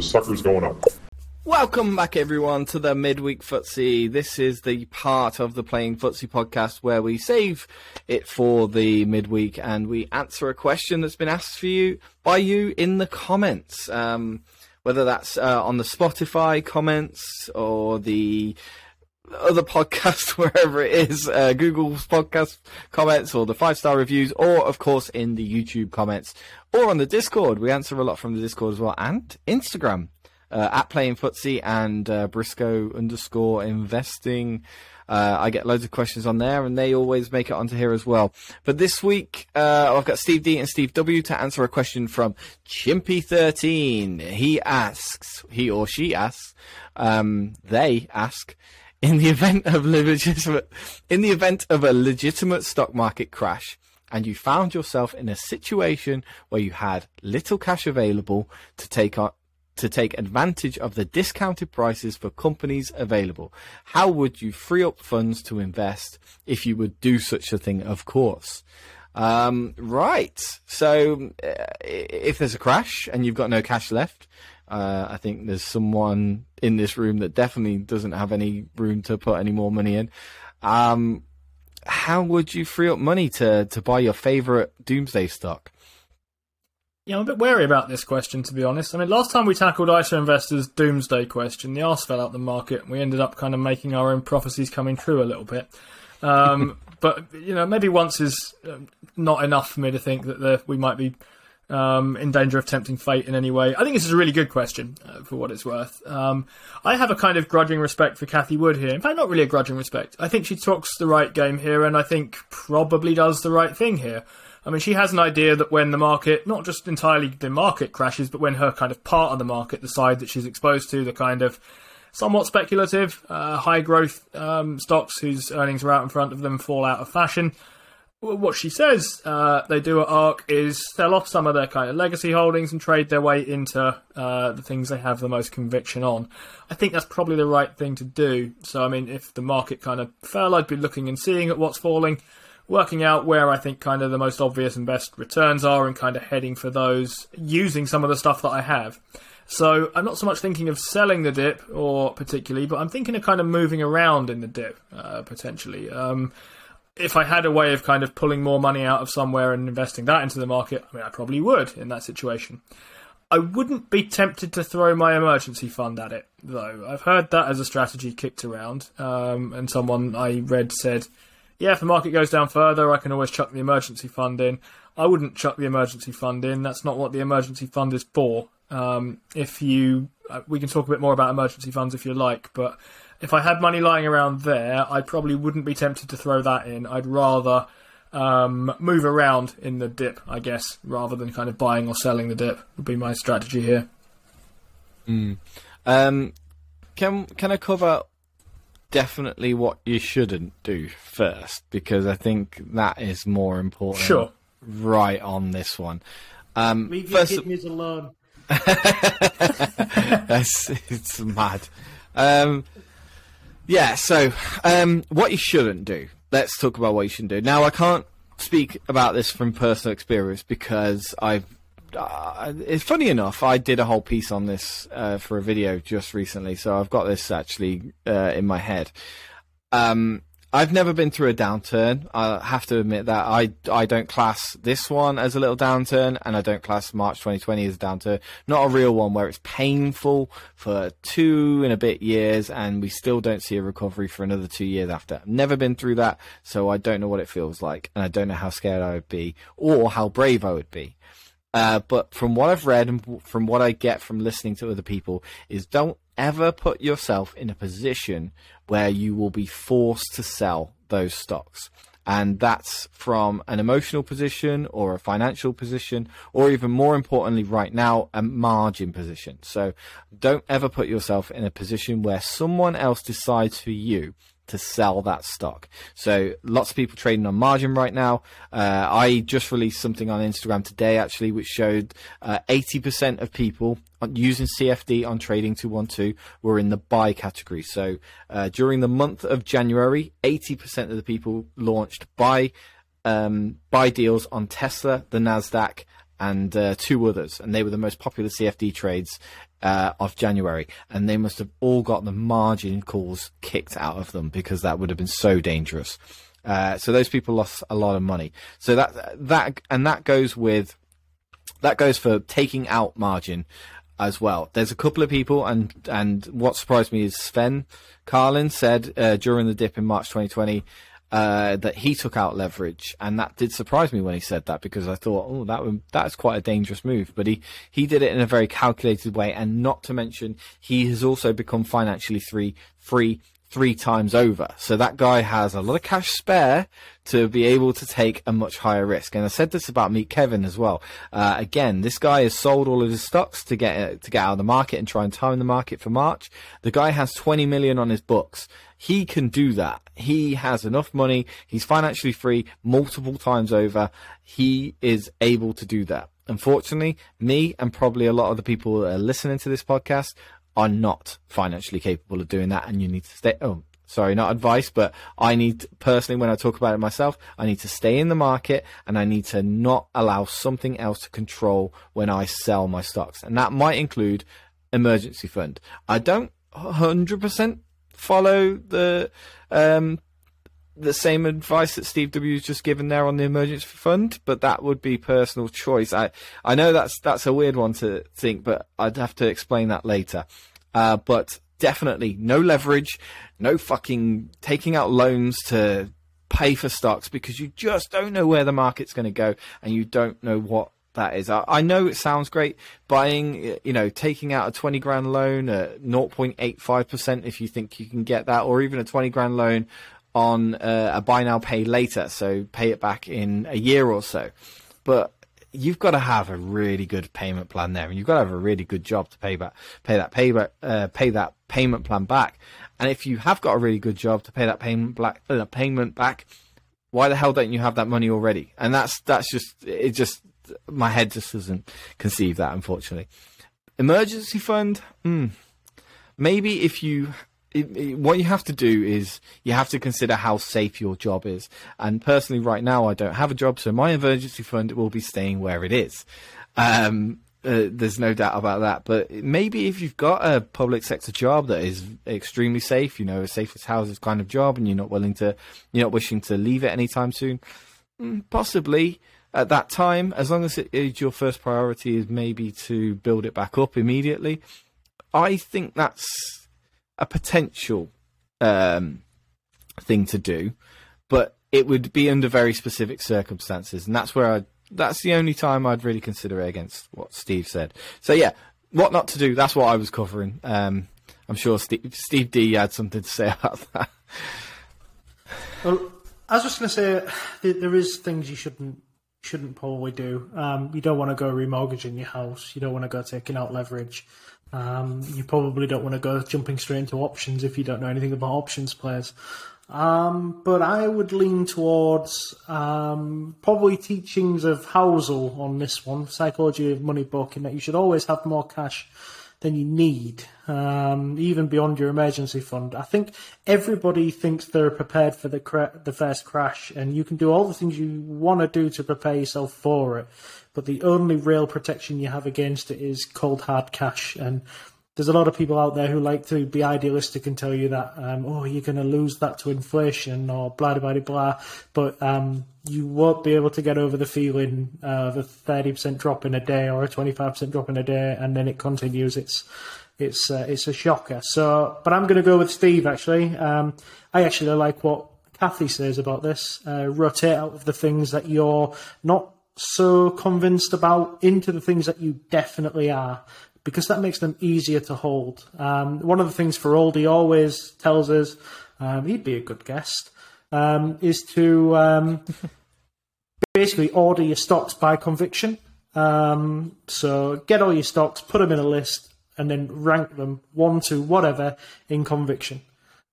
The sucker's going up. Welcome back, everyone, to the midweek footsie. This is the part of the Playing Footsie podcast where we save it for the midweek and we answer a question that's been asked for you by you in the comments. Um, whether that's uh, on the Spotify comments or the other podcasts wherever it is, uh, Google's podcast comments or the five star reviews, or of course in the YouTube comments or on the Discord. We answer a lot from the Discord as well and Instagram uh, at playing footsie and uh, Briscoe underscore investing. Uh, I get loads of questions on there, and they always make it onto here as well. But this week, uh, I've got Steve D and Steve W to answer a question from Chimpy13. He asks, he or she asks, um, they ask, in the event of legitimate, in the event of a legitimate stock market crash, and you found yourself in a situation where you had little cash available to take on, to take advantage of the discounted prices for companies available. How would you free up funds to invest if you would do such a thing? Of course. Um, right. So, uh, if there's a crash and you've got no cash left, uh, I think there's someone in this room that definitely doesn't have any room to put any more money in. Um, how would you free up money to, to buy your favorite doomsday stock? Yeah, I'm a bit wary about this question, to be honest. I mean, last time we tackled ISA Investors' doomsday question, the arse fell out the market, and we ended up kind of making our own prophecies coming true a little bit. Um, but, you know, maybe once is um, not enough for me to think that the, we might be um, in danger of tempting fate in any way. I think this is a really good question, uh, for what it's worth. Um, I have a kind of grudging respect for Cathie Wood here. In fact, not really a grudging respect. I think she talks the right game here, and I think probably does the right thing here. I mean, she has an idea that when the market, not just entirely the market crashes, but when her kind of part of the market, the side that she's exposed to, the kind of somewhat speculative, uh, high growth um, stocks whose earnings are out in front of them fall out of fashion. What she says uh, they do at ARK is sell off some of their kind of legacy holdings and trade their way into uh, the things they have the most conviction on. I think that's probably the right thing to do. So, I mean, if the market kind of fell, I'd be looking and seeing at what's falling working out where I think kind of the most obvious and best returns are and kind of heading for those using some of the stuff that I have. So I'm not so much thinking of selling the dip or particularly, but I'm thinking of kind of moving around in the dip uh, potentially. Um, if I had a way of kind of pulling more money out of somewhere and investing that into the market, I mean, I probably would in that situation. I wouldn't be tempted to throw my emergency fund at it, though. I've heard that as a strategy kicked around, um, and someone I read said yeah, if the market goes down further, I can always chuck the emergency fund in. I wouldn't chuck the emergency fund in. That's not what the emergency fund is for. Um, if you, uh, we can talk a bit more about emergency funds if you like, but if I had money lying around there, I probably wouldn't be tempted to throw that in. I'd rather um, move around in the dip, I guess, rather than kind of buying or selling the dip. Would be my strategy here. Mm. Um, can can I cover definitely what you shouldn't do first because I think that is more important. Sure. Right on this one. Um, Leave your kidneys alone. That's, it's mad. Um, yeah, so um, what you shouldn't do. Let's talk about what you shouldn't do. Now, I can't speak about this from personal experience because I've uh, it's funny enough. I did a whole piece on this uh, for a video just recently, so I've got this actually uh, in my head. Um, I've never been through a downturn. I have to admit that I I don't class this one as a little downturn, and I don't class March 2020 as a downturn. Not a real one where it's painful for two and a bit years, and we still don't see a recovery for another two years after. I've never been through that, so I don't know what it feels like, and I don't know how scared I would be or how brave I would be. Uh, but from what I've read and from what I get from listening to other people, is don't ever put yourself in a position where you will be forced to sell those stocks. And that's from an emotional position or a financial position, or even more importantly, right now, a margin position. So don't ever put yourself in a position where someone else decides for you to sell that stock. So lots of people trading on margin right now. Uh, I just released something on Instagram today actually, which showed uh, 80% of people using CFD on Trading 212 were in the buy category. So uh, during the month of January, 80% of the people launched buy um, buy deals on Tesla, the Nasdaq, and uh, two others, and they were the most popular CFD trades uh, of January, and they must have all got the margin calls kicked out of them because that would have been so dangerous. Uh, so those people lost a lot of money. So that that and that goes with that goes for taking out margin as well. There's a couple of people, and and what surprised me is Sven Carlin said uh, during the dip in March 2020 uh, that he took out leverage, and that did surprise me when he said that because I thought, oh, that that's quite a dangerous move. But he he did it in a very calculated way, and not to mention he has also become financially free free three times over. So that guy has a lot of cash spare to be able to take a much higher risk. And I said this about Meet Kevin as well. Uh, again, this guy has sold all of his stocks to get to get out of the market and try and time the market for March. The guy has 20 million on his books. He can do that. He has enough money. He's financially free multiple times over. He is able to do that. Unfortunately, me and probably a lot of the people that are listening to this podcast are not financially capable of doing that, and you need to stay. Oh, sorry, not advice, but I need personally, when I talk about it myself, I need to stay in the market and I need to not allow something else to control when I sell my stocks, and that might include emergency fund. I don't 100% follow the um, the same advice that Steve W has just given there on the emergency fund, but that would be personal choice. I I know that's that's a weird one to think, but I'd have to explain that later. Uh, but definitely no leverage, no fucking taking out loans to pay for stocks because you just don't know where the market's going to go and you don't know what that is. I, I, know it sounds great buying, you know, taking out a 20 grand loan at 0.85% if you think you can get that, or even a 20 grand loan on uh, a buy now pay later, so pay it back in a year or so. But you've got to have a really good payment plan there, and you've got to have a really good job to pay back, pay that payback, uh, pay that payment plan back. And if you have got a really good job to pay that payment back, uh, payment back, why the hell don't you have that money already? And that's that's just it. Just my head just doesn't conceive that, unfortunately. Emergency fund, mm, maybe if you it, it, what you have to do is you have to consider how safe your job is. And personally, right now, I don't have a job, so my emergency fund will be staying where it is. Um, uh, there's no doubt about that. But maybe if you've got a public sector job that is extremely safe, you know, a safe as houses kind of job, and you're not willing to, you're not wishing to leave it anytime soon, mm, possibly at that time, as long as it is your first priority is maybe to build it back up immediately. I think that's a potential um, thing to do, but it would be under very specific circumstances, and that's where I. That's the only time I'd really consider it against what Steve said. So yeah, what not to do. That's what I was covering. Um, I'm sure Steve, Steve D had something to say about that. Well, I was just going to say there is things you shouldn't shouldn't probably do. Um, you don't want to go remortgaging your house. You don't want to go taking out leverage. Um, you probably don't want to go jumping straight into options if you don't know anything about options players. Um, but I would lean towards um, probably teachings of Housel on this one, Psychology of Money book, in that you should always have more cash than you need, um, even beyond your emergency fund. I think everybody thinks they're prepared for the cra- the first crash, and you can do all the things you want to do to prepare yourself for it but the only real protection you have against it is cold hard cash. And there's a lot of people out there who like to be idealistic and tell you that, um, oh, you're going to lose that to inflation or blah blah blah blah. But um, you won't be able to get over the feeling of a 30% drop in a day or a 25% drop in a day, and then it continues. It's it's uh, it's a shocker. So, but I'm going to go with Steve. Actually, um, I actually like what Cathie says about this. Uh, rotate out of the things that you're not so convinced about into the things that you definitely are, because that makes them easier to hold. Um, one of the things Feroldi always tells us, um, he'd be a good guest. um, is to um, basically order your stocks by conviction. Um, so get all your stocks, put them in a list, and then rank them one to whatever in conviction.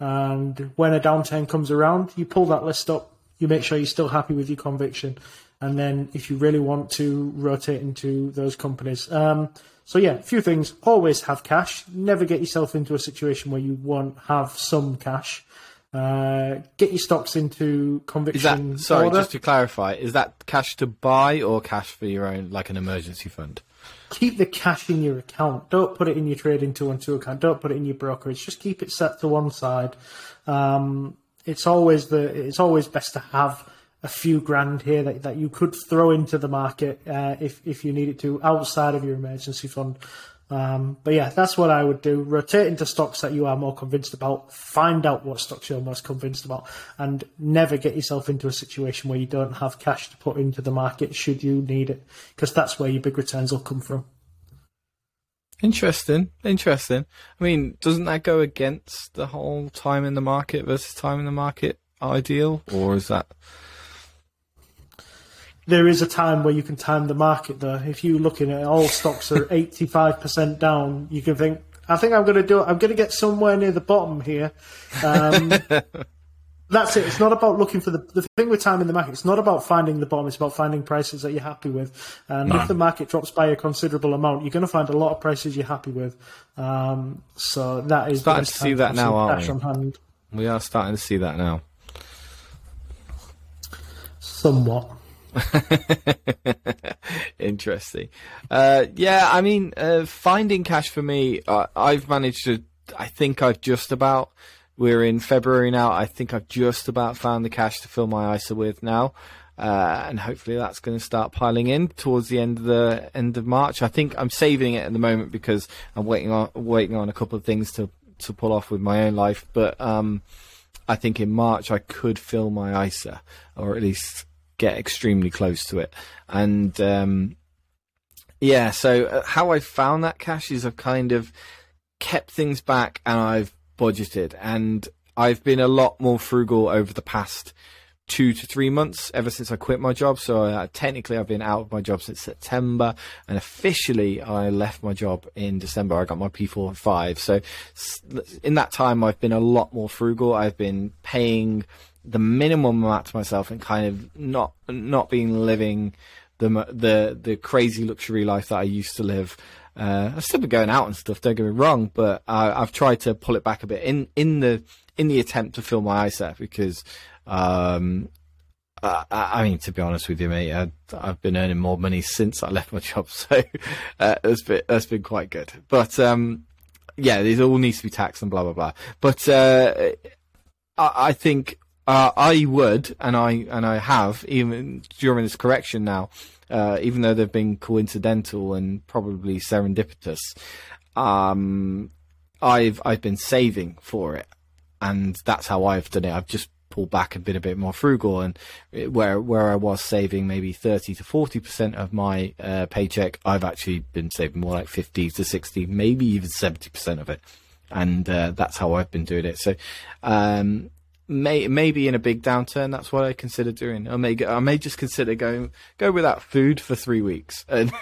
And when a downturn comes around, you pull that list up, you make sure you're still happy with your conviction, and then if you really want to rotate into those companies. Um, so yeah, a few things. Always have cash. Never get yourself into a situation where you won't have some cash. Uh, get your stocks into conviction that sorry? order. Just to clarify, is that cash to buy or cash for your own, like an emergency fund? keep the cash in your account. Don't put it in your Trading 212 account. Don't put it in your brokerage. Just keep it set to one side. Um, it's always the it's always best to have a few grand here that, that you could throw into the market uh, if if you need it to outside of your emergency fund. Um, but yeah, that's what I would do. Rotate into stocks that you are more convinced about. Find out what stocks you're most convinced about, and never get yourself into a situation where you don't have cash to put into the market should you need it, because that's where your big returns will come from. Interesting, interesting. I mean, doesn't that go against the whole time in the market versus time in the market ideal, or is that? There is a time where you can time the market though. If you're looking at all stocks are 85% down, you can think, I think I'm going to do it. I'm going to get somewhere near the bottom here. Um, that's it. It's not about looking for the, the thing with time in the market. It's not about finding the bottom. It's about finding prices that you're happy with. And if the market drops by a considerable amount, you're going to find a lot of prices you're happy with. Um, so that is Starting to see that now, aren't we? on hand. We are starting to see that now. Somewhat. Interesting. Uh, yeah, I mean, uh, finding cash for me, uh, I've managed to. I think I've just about. We're in February now. I think I've just about found the cash to fill my ISA with now, uh, and hopefully that's going to start piling in towards the end of the end of March. I think I'm saving it at the moment because I'm waiting on waiting on a couple of things to to pull off with my own life, but. Um, I think in March I could fill my ISA, or at least get extremely close to it. And um, yeah, so uh, how I found that cash is I've kind of kept things back and I've budgeted, and I've been a lot more frugal over the past two to three months ever since I quit my job. So uh, technically, I've been out of my job since September, and officially, I left my job in December. I got my P45. So in that time, I've been a lot more frugal. I've been paying the minimum amount to myself and kind of not not being living the the the crazy luxury life that I used to live. Uh, I've still been going out and stuff. Don't get me wrong, but I, I've tried to pull it back a bit in in the in the attempt to fill my ISA because um, I, I mean, to be honest with you, mate, I, I've been earning more money since I left my job, so uh, that's been that's been quite good. But um, yeah, it all needs to be taxed and blah blah blah. But uh, I, I think uh, I would, and I and I have even during this correction now, uh, even though they've been coincidental and probably serendipitous. Um, I've I've been saving for it, and that's how I've done it. I've just pulled back and been a bit more frugal, and where where I was saving maybe thirty to forty percent of my uh, paycheck, I've actually been saving more like fifty to sixty, maybe even seventy percent of it, and uh, that's how I've been doing it. So. Um, May, maybe in a big downturn, that's what I consider doing. I may, go- I may just consider going go without food for three weeks and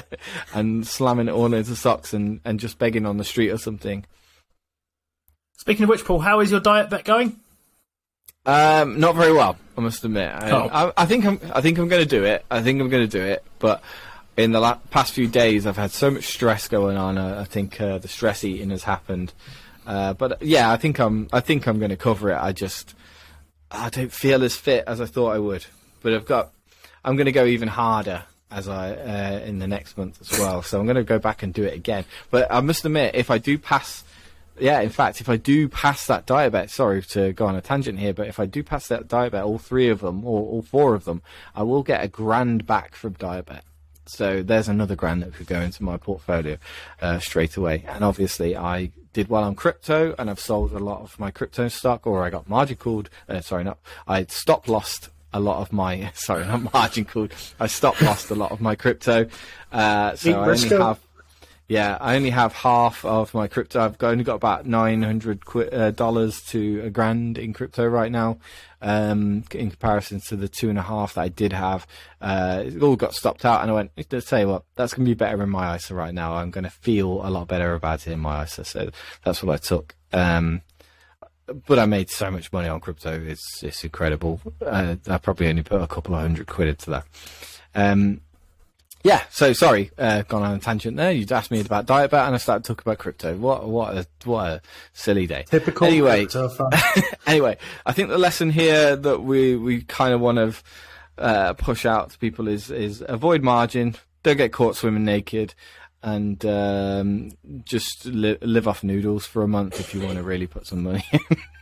and slamming it all into socks and, and just begging on the street or something. Speaking of which, Paul, how is your DietBet going? Um, not very well, I must admit. I, Oh. I, I think I'm I think I'm going to do it. I think I'm going to do it, but in the la- past few days, I've had so much stress going on. Uh, I think uh, the stress eating has happened. Uh, but yeah, I think I'm I think I'm going to cover it. I just I don't feel as fit as I thought I would. But I've got I'm going to go even harder as I uh, in the next month as well. So I'm going to go back and do it again. But I must admit, if I do pass, yeah, in fact, if I do pass that DietBet, sorry to go on a tangent here, but if I do pass that DietBet, all three of them or all four of them, I will get a grand back from DietBet. So there's another grand that could go into my portfolio uh, straight away. And obviously, I did well on crypto, and I've sold a lot of my crypto stock, or I got margin called. Uh, sorry, not I stop lost a lot of my sorry, not margin called. I stop lost a lot of my crypto. Uh, so Beat I only have Yeah, I only have half of my crypto. I've only got about nine hundred uh, dollars to a grand in crypto right now, um, in comparison to the two and a half that I did have. Uh, it all got stopped out, and I went, let's you what, that's going to be better in my ISA right now. I'm going to feel a lot better about it in my ISA, so that's what I took. Um, but I made so much money on crypto; it's it's incredible. Uh, I probably only put a couple of hundred quid into that. Um, yeah, so sorry, uh, gone on a tangent there. You asked me about DietBet, and I started talking about crypto. What, what a, what a silly day. Typical anyway, anyway, I think the lesson here that we, we kind of want to uh, push out to people is is avoid margin, don't get caught swimming naked, and um, just li- live off noodles for a month if you want to really put some money in.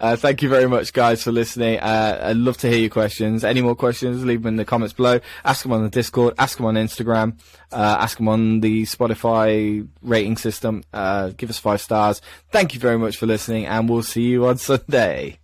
Uh, thank you very much, guys, for listening. Uh, I'd love to hear your questions. Any more questions, leave them in the comments below. Ask them on the Discord. Ask them on Instagram. Uh, ask them on the Spotify rating system. Uh, give us five stars. Thank you very much for listening, and we'll see you on Sunday.